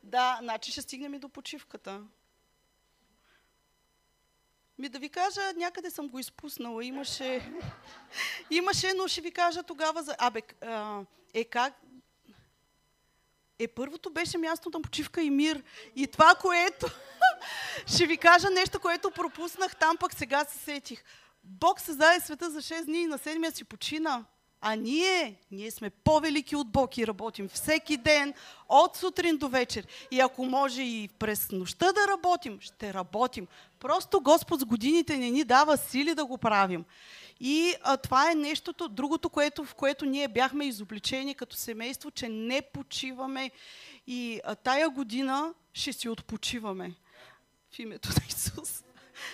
да, значи ще стигнем и до почивката. Ми да ви кажа, някъде съм го изпуснала. Имаше, имаше но ще ви кажа тогава за... Абе, е как... Е, първото беше място на почивка и мир. И това, което... ще ви кажа нещо, което пропуснах там, пък сега се сетих. Бог създаде света за 6 дни и на седмия си почина. А ние, ние сме по-велики от Бог и работим всеки ден, от сутрин до вечер. И ако може и през нощта да работим, ще работим. Просто Господ с годините не ни дава сили да го правим. И а, това е нещото, другото, което, в което ние бяхме изобличени като семейство, че не почиваме и а, тая година ще си отпочиваме. В името на Исус.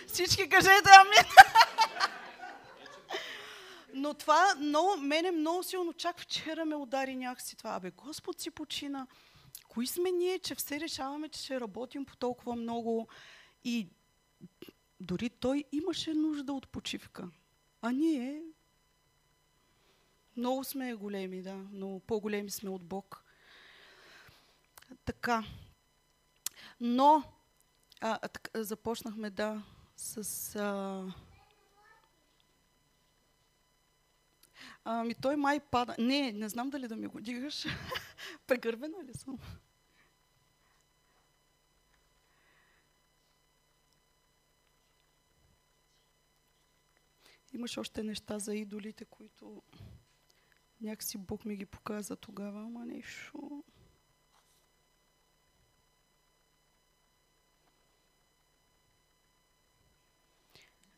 Всички кажете амин. Но това много, мене много силно, чак вчера ме удари някакси това. Абе, Господ си почина. Кои сме ние, че все решаваме, че ще работим по толкова много и дори той имаше нужда от почивка. А ние много сме големи, да, много по-големи сме от Бог. Така. Но, а, так, започнахме да с... А... Ами той май пада. Не, не знам дали да ми го дигаш. Прегърбена ли съм? Имаш още неща за идолите, които някакси Бог ми ги показа тогава, ама нещо...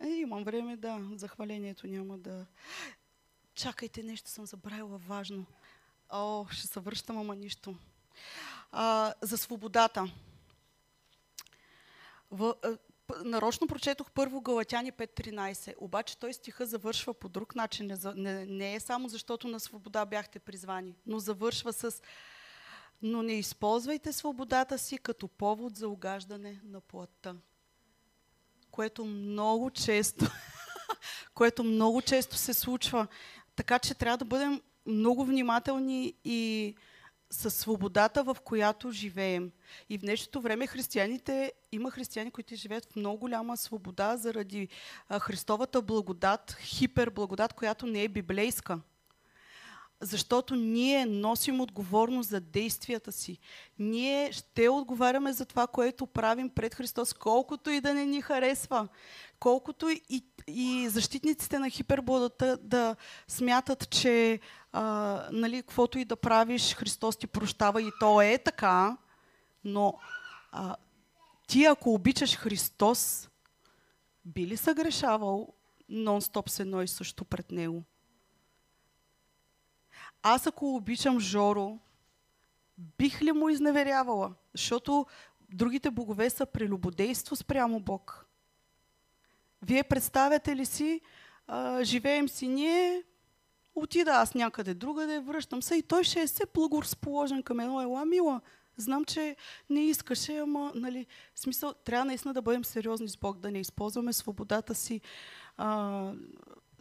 Е, имам време, да. Захвалението няма да... Чакайте, нещо съм забравила важно. О, ще се връщам, ама нищо. А, за свободата. В, а, нарочно прочетох първо Галатяни 5.13, обаче той стиха завършва по друг начин. Не, не, не е само защото на свобода бяхте призвани, но завършва с но не използвайте свободата си като повод за огаждане на плътта. Което много често, което много често се случва. Така че трябва да бъдем много внимателни и със свободата, в която живеем. И в днешното време християните, има християни, които живеят в много голяма свобода заради Христовата благодат, хиперблагодат, която не е библейска. Защото ние носим отговорност за действията си. Ние ще отговаряме за това, което правим пред Христос, колкото и да не ни харесва. Колкото и, и защитниците на хипербладата да смятат, че а, нали, каквото и да правиш, Христос ти прощава и то е така, но а, ти ако обичаш Христос, би ли съгрешавал нон-стоп с едно и също пред Него? Аз ако обичам Жоро, бих ли му изневерявала? Защото другите богове са прелюбодейство спрямо Бог. Вие представяте ли си, а, живеем си ние, отида аз някъде другаде, връщам се и той ще е все благоразположен към едно ела мила. Знам, че не искаше, ама, нали, в смисъл, трябва наистина да бъдем сериозни с Бог, да не използваме свободата си а,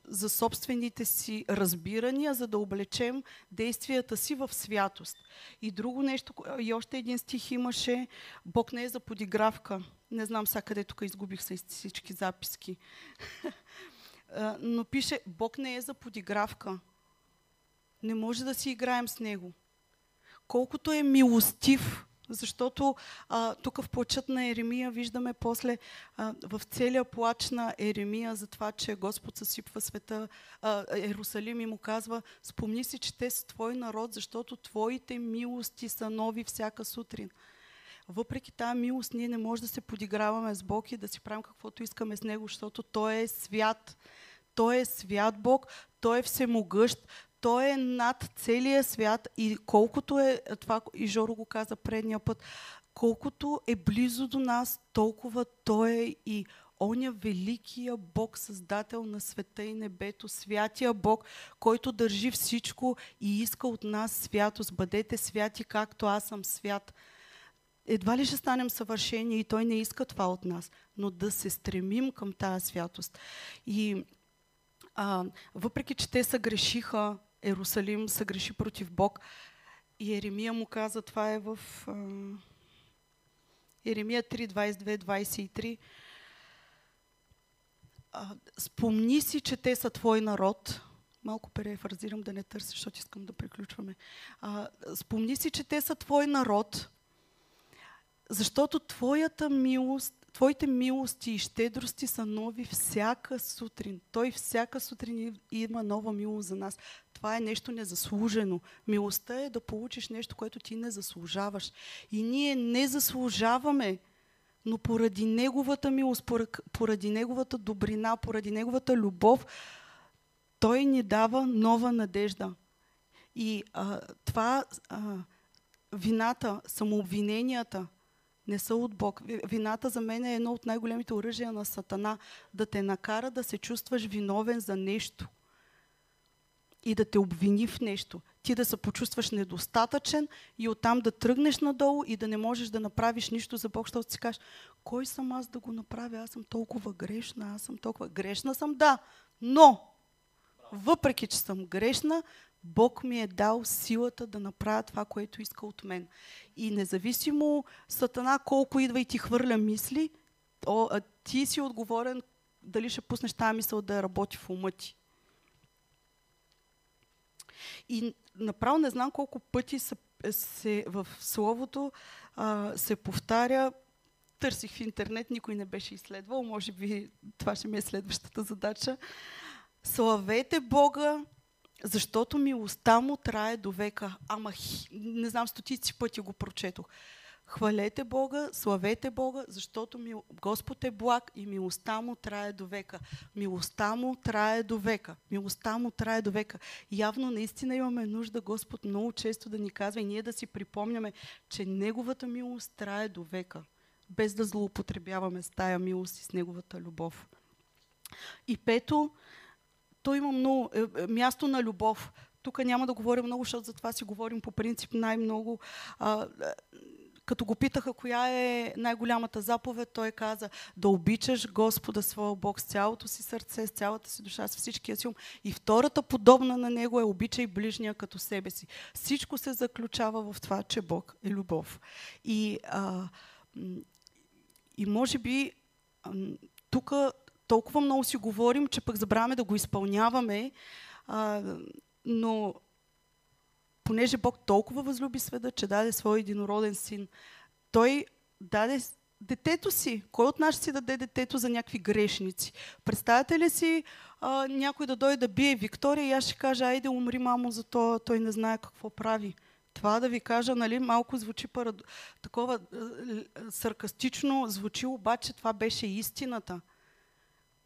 за собствените си разбирания, за да облечем действията си в святост. И друго нещо, и още един стих имаше, Бог не е за подигравка. Не знам сега къде тук изгубих се всички записки. Но пише, Бог не е за подигравка. Не може да си играем с Него. Колкото е милостив, защото а, тук в плачът на Еремия виждаме после а, в целия плач на Еремия за това, че Господ съсипва света, а, Ерусалим и му казва, спомни си, че те са Твой народ, защото Твоите милости са нови всяка сутрин. Въпреки тази милост, ние не можем да се подиграваме с Бог и да си правим каквото искаме с Него, защото Той е свят. Той е свят Бог, Той е всемогъщ, той е над целия свят и колкото е, това и Жоро го каза предния път, колкото е близо до нас, толкова Той е и оня великия Бог, създател на света и небето, святия Бог, който държи всичко и иска от нас святост. Бъдете святи, както аз съм свят. Едва ли ще станем съвършени и Той не иска това от нас, но да се стремим към тази святост. И а, въпреки, че те са грешиха, Ерусалим се греши против Бог. И Еремия му каза, това е в Еремия 3, 22, 23. Спомни си, че те са твой народ. Малко перефразирам да не търся, защото искам да приключваме. А, спомни си, че те са твой народ, защото твоята милост Твоите милости и щедрости са нови всяка сутрин. Той всяка сутрин има нова милост за нас. Това е нещо незаслужено. Милостта е да получиш нещо, което ти не заслужаваш. И ние не заслужаваме, но поради Неговата милост, поради Неговата добрина, поради Неговата любов, Той ни дава нова надежда. И а, това, а, вината, самообвиненията, не са от Бог. Вината за мен е едно от най-големите оръжия на Сатана. Да те накара да се чувстваш виновен за нещо. И да те обвини в нещо. Ти да се почувстваш недостатъчен и оттам да тръгнеш надолу и да не можеш да направиш нищо за Бог, защото си кажеш, кой съм аз да го направя? Аз съм толкова грешна, аз съм толкова грешна съм, да, но въпреки, че съм грешна, Бог ми е дал силата да направя това, което иска от мен. И независимо Сатана колко идва и ти хвърля мисли, ти си отговорен дали ще пуснеш тази мисъл да работи в ума ти. И направо не знам колко пъти се, се, в Словото а, се повтаря търсих в интернет, никой не беше изследвал, може би това ще ми е следващата задача. Славете Бога, защото милостта му трае до века. Ама, не знам, стотици пъти го прочетох. Хвалете Бога, славете Бога, защото ми, Господ е благ и милостта му трае до века. Милостта му трае до века. Милостта му трае до века. Явно наистина имаме нужда Господ много често да ни казва и ние да си припомняме, че Неговата милост трае до века, без да злоупотребяваме с тая милост и с Неговата любов. И пето, то има много, е, е, място на любов. Тук няма да говоря много, защото за това си говорим по принцип най-много. Като го питаха коя е най-голямата заповед, той каза да обичаш Господа своя Бог с цялото си сърце, с цялата си душа, с всичкия си ум. И втората подобна на него е обичай ближния като себе си. Всичко се заключава в това, че Бог е любов. И, а, и може би тук толкова много си говорим, че пък забравяме да го изпълняваме, а, но понеже Бог толкова възлюби света, че даде своя единороден син, той даде детето си. Кой от нас си даде детето за някакви грешници? Представете ли си а, някой да дойде да бие Виктория и аз ще кажа, айде умри мамо, за то той не знае какво прави. Това да ви кажа, нали, малко звучи парад... такова саркастично, звучи обаче това беше истината.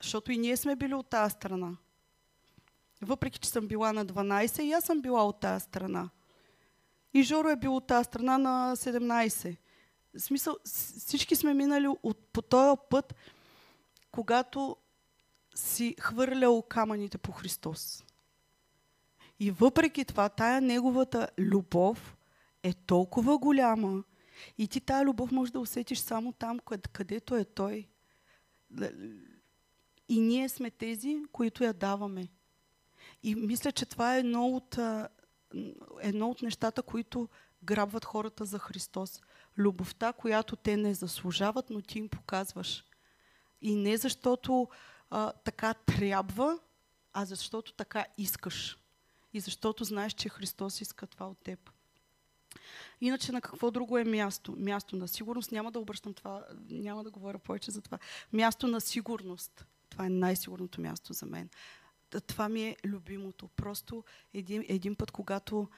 Защото и ние сме били от тази страна. Въпреки, че съм била на 12, и аз съм била от тази страна. И Жоро е бил от тази страна на 17. В смисъл, всички сме минали от, по този път, когато си хвърлял камъните по Христос. И въпреки това, тая неговата любов е толкова голяма и ти тая любов може да усетиш само там, където е Той. И ние сме тези, които я даваме. И мисля, че това е едно от, едно от нещата, които грабват хората за Христос. Любовта, която те не заслужават, но ти им показваш. И не защото а, така трябва, а защото така искаш. И защото знаеш, че Христос иска това от теб. Иначе на какво друго е място? Място на сигурност. Няма да обръщам това, няма да говоря повече за това. Място на сигурност. Това е най-сигурното място за мен това ми е любимото. Просто един, един път, когато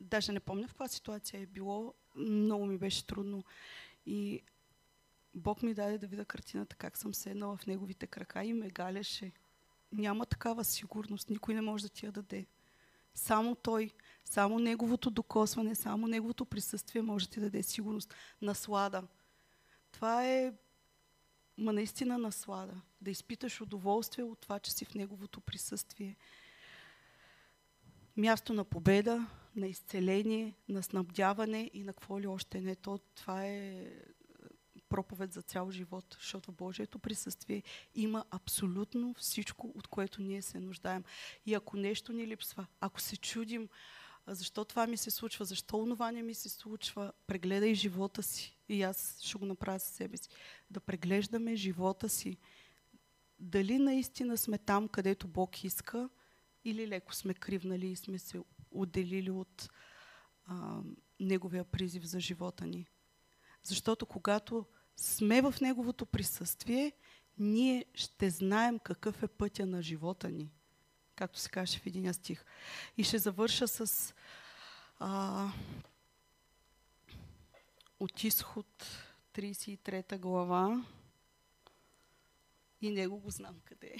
даже не помня в каква ситуация е било, много ми беше трудно. И Бог ми даде да видя картината, как съм седнала в неговите крака и ме галеше. Няма такава сигурност, никой не може да ти я даде. Само Той, само Неговото докосване, само Неговото присъствие може да ти даде сигурност, наслада. Това е ма наистина наслада. Да изпиташ удоволствие от това, че си в Неговото присъствие. Място на победа, на изцеление, на снабдяване и на какво ли още не. То, това е проповед за цял живот, защото в Божието присъствие има абсолютно всичко, от което ние се нуждаем. И ако нещо ни липсва, ако се чудим, защо това ми се случва, защо онова не ми се случва, прегледай живота си. И аз ще го направя със себе си. Да преглеждаме живота си. Дали наистина сме там, където Бог иска, или леко сме кривнали и сме се отделили от а, Неговия призив за живота ни. Защото когато сме в Неговото присъствие, ние ще знаем какъв е пътя на живота ни както се каже в един стих. И ще завърша с а, от изход 33 глава. И него го знам къде е.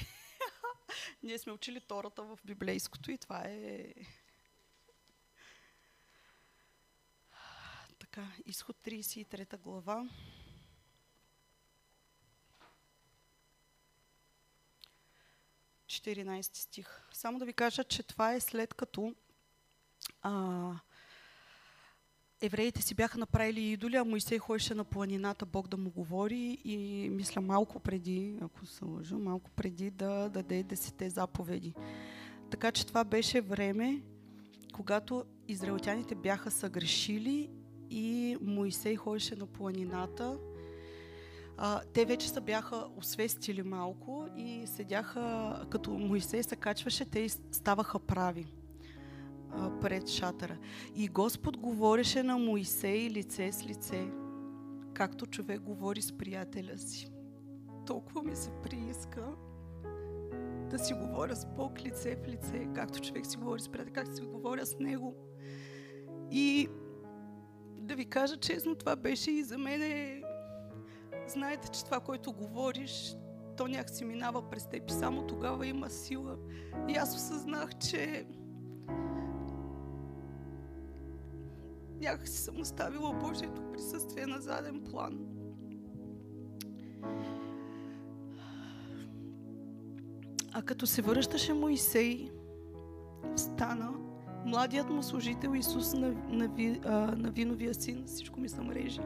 Ние сме учили Тората в библейското и това е... Така, изход 33 глава. 14 стих. Само да ви кажа, че това е след като а, евреите си бяха направили идоли, а Моисей ходеше на планината Бог да му говори и мисля малко преди, ако се лъжа, малко преди да даде десете заповеди. Така че това беше време, когато израелтяните бяха съгрешили и Моисей ходеше на планината а, те вече се бяха освестили малко и седяха, като Моисей се качваше, те ставаха прави а, пред шатъра. И Господ говореше на Моисей лице с лице, както човек говори с приятеля си. Толкова ми се прииска да си говоря с Бог лице в лице, както човек си говори с приятел, както си говоря с Него. И да ви кажа честно, това беше и за мен. Знаете, че това, което говориш, то някакси минава през теб и само тогава има сила. И аз осъзнах, че някак си съм оставила Божието присъствие на заден план. А като се връщаше Моисей, стана младият му служител Исус на, на, а, на виновия син, всичко ми се мрежи,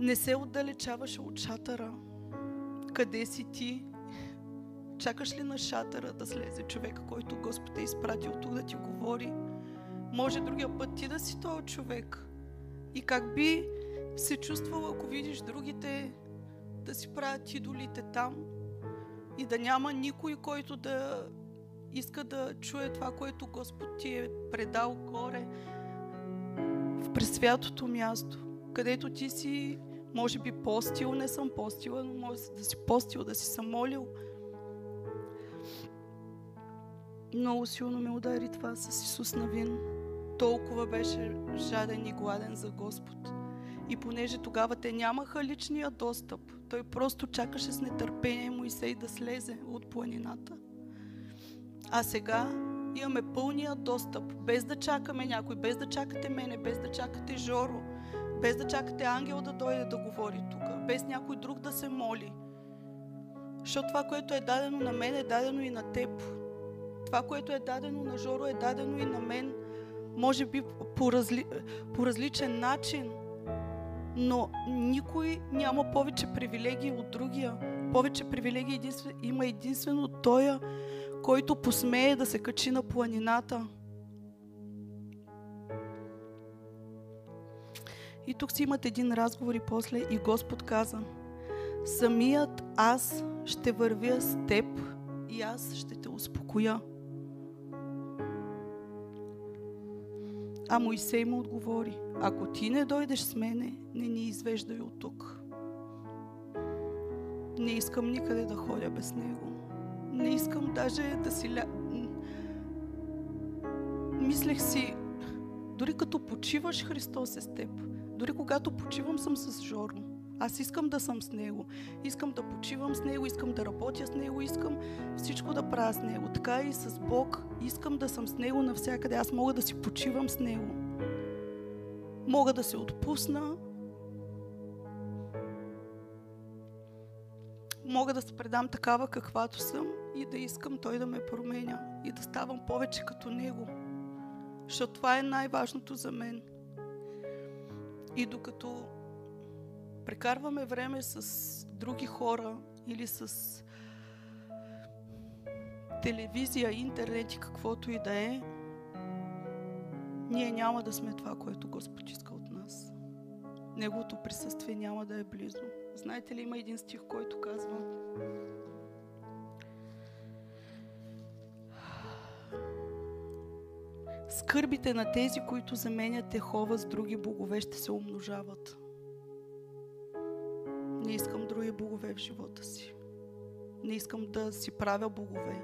не се отдалечаваше от шатъра. Къде си ти? Чакаш ли на шатъра да слезе човека, който Господ е изпратил тук да ти говори? Може другия път ти да си този човек. И как би се чувствал, ако видиш другите да си правят идолите там и да няма никой, който да иска да чуе това, което Господ ти е предал горе в пресвятото място, където ти си, може би, постил, не съм постила, но може да си постил, да си съм молил. Много силно ме удари това с Исус Навин. Толкова беше жаден и гладен за Господ. И понеже тогава те нямаха личния достъп, той просто чакаше с нетърпение Моисей да слезе от планината. А сега имаме пълния достъп, без да чакаме някой, без да чакате мене, без да чакате Жоро, без да чакате ангел да дойде да говори тук, без някой друг да се моли. Защото това, което е дадено на мен, е дадено и на теб. Това, което е дадено на Жоро, е дадено и на мен. Може би по, разли... по различен начин, но никой няма повече привилегии от другия. Повече привилегии единствен... има единствено Тоя, който посмее да се качи на планината. И тук си имат един разговор и после и Господ каза, самият аз ще вървя с теб и аз ще те успокоя. А Моисей му отговори, ако ти не дойдеш с мене, не ни извеждай от тук. Не искам никъде да ходя без него. Не искам даже да си ля... Мислех си, дори като почиваш, Христос е с теб. Дори когато почивам, съм с Жоро. Аз искам да съм с Него. Искам да почивам с Него, искам да работя с Него, искам всичко да правя с Него. Така и с Бог. Искам да съм с Него навсякъде. Аз мога да си почивам с Него. Мога да се отпусна. Мога да се предам такава каквато съм и да искам Той да ме променя и да ставам повече като Него. Защото това е най-важното за мен. И докато прекарваме време с други хора или с телевизия, интернет и каквото и да е, ние няма да сме това, което Господ иска от нас. Неговото присъствие няма да е близо. Знаете ли, има един стих, който казва Скърбите на тези, които заменят Ехова с други богове, ще се умножават. Не искам други богове в живота си. Не искам да си правя богове.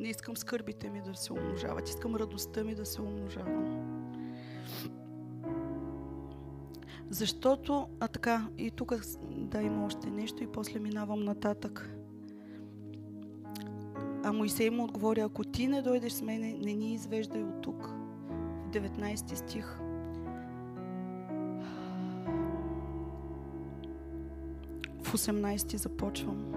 Не искам скърбите ми да се умножават. Искам радостта ми да се умножава. Защото, а така, и тук да има още нещо и после минавам нататък. А Моисей му отговори, ако ти не дойдеш с мене, не ни извеждай от тук. В 19 стих. В 18 започвам.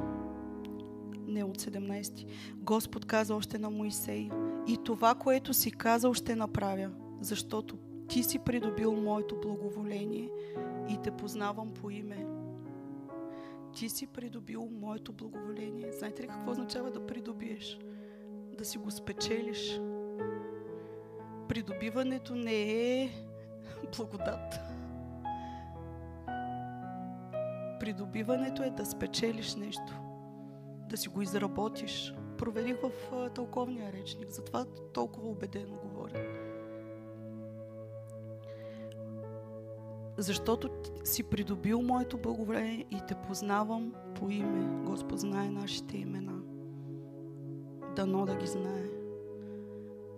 Не от 17. Господ каза още на Моисей. И това, което си казал, ще направя, защото ти си придобил моето благоволение и те познавам по име ти си придобил моето благоволение. Знаете ли какво означава да придобиеш? Да си го спечелиш. Придобиването не е благодат. придобиването е да спечелиш нещо, да си го изработиш. Проверих в тълковния речник, затова толкова убедено говоря. Защото си придобил моето благоволение и те познавам по име. Господ знае нашите имена. Дано да ги знае.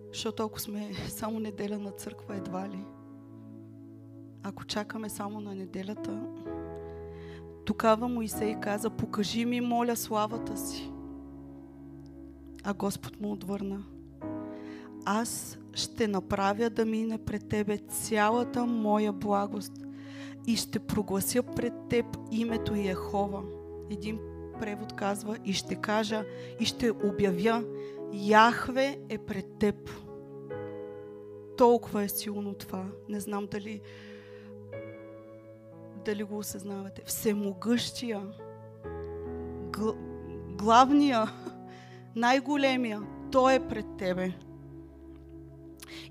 Защото ако сме само неделя на църква, едва ли. Ако чакаме само на неделята, тогава Моисей каза, покажи ми, моля, славата си. А Господ му отвърна, аз ще направя да мине пред тебе цялата моя благост и ще проглася пред теб името Яхова. Един превод казва и ще кажа и ще обявя Яхве е пред теб. Толкова е силно това. Не знам дали дали го осъзнавате. Всемогъщия, гл- главния, най-големия, Той е пред тебе.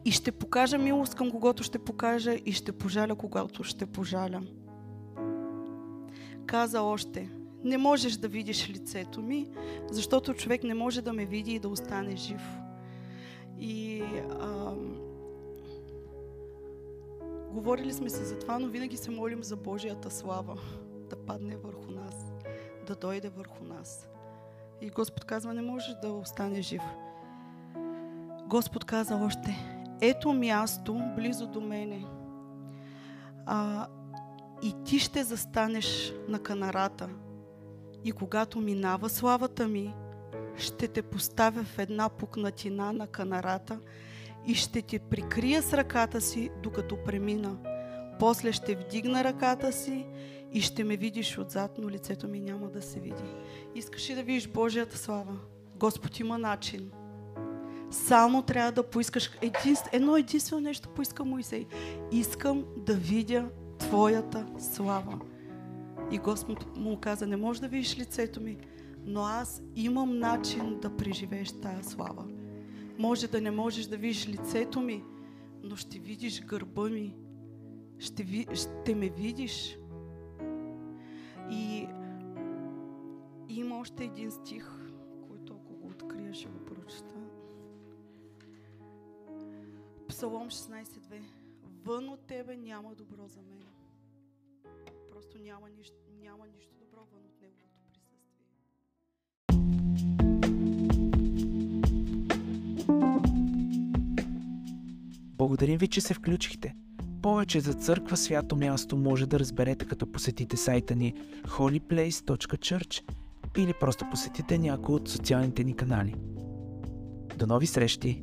И ще покажа милост към когото ще покажа и ще пожаля когато ще пожаля. Каза още, не можеш да видиш лицето ми, защото човек не може да ме види и да остане жив. И ам, говорили сме се за това, но винаги се молим за Божията слава да падне върху нас, да дойде върху нас. И Господ казва, не можеш да остане жив. Господ каза още, ето място близо до мене. А, и ти ще застанеш на канарата. И когато минава славата ми, ще те поставя в една пукнатина на канарата и ще те прикрия с ръката си, докато премина. После ще вдигна ръката си и ще ме видиш отзад, но лицето ми няма да се види. Искаш ли да видиш Божията слава? Господ има начин – само трябва да поискаш единств... едно единствено нещо поиска Моисей. Искам да видя Твоята слава. И Господ му каза, не можеш да видиш лицето ми, но аз имам начин да преживееш тая слава. Може да не можеш да видиш лицето ми, но ще видиш гърба ми. Ще, ви... ще ме видиш. И... и има още един стих, който ако го открия, ще Псалом 16.2 Вън от тебе няма добро за мен. Просто няма нищо, няма нищо добро вън от неговото присъствие.
Благодарим ви, че се включихте. Повече за църква свято място може да разберете като посетите сайта ни holyplace.church или просто посетите някой от социалните ни канали. До нови срещи!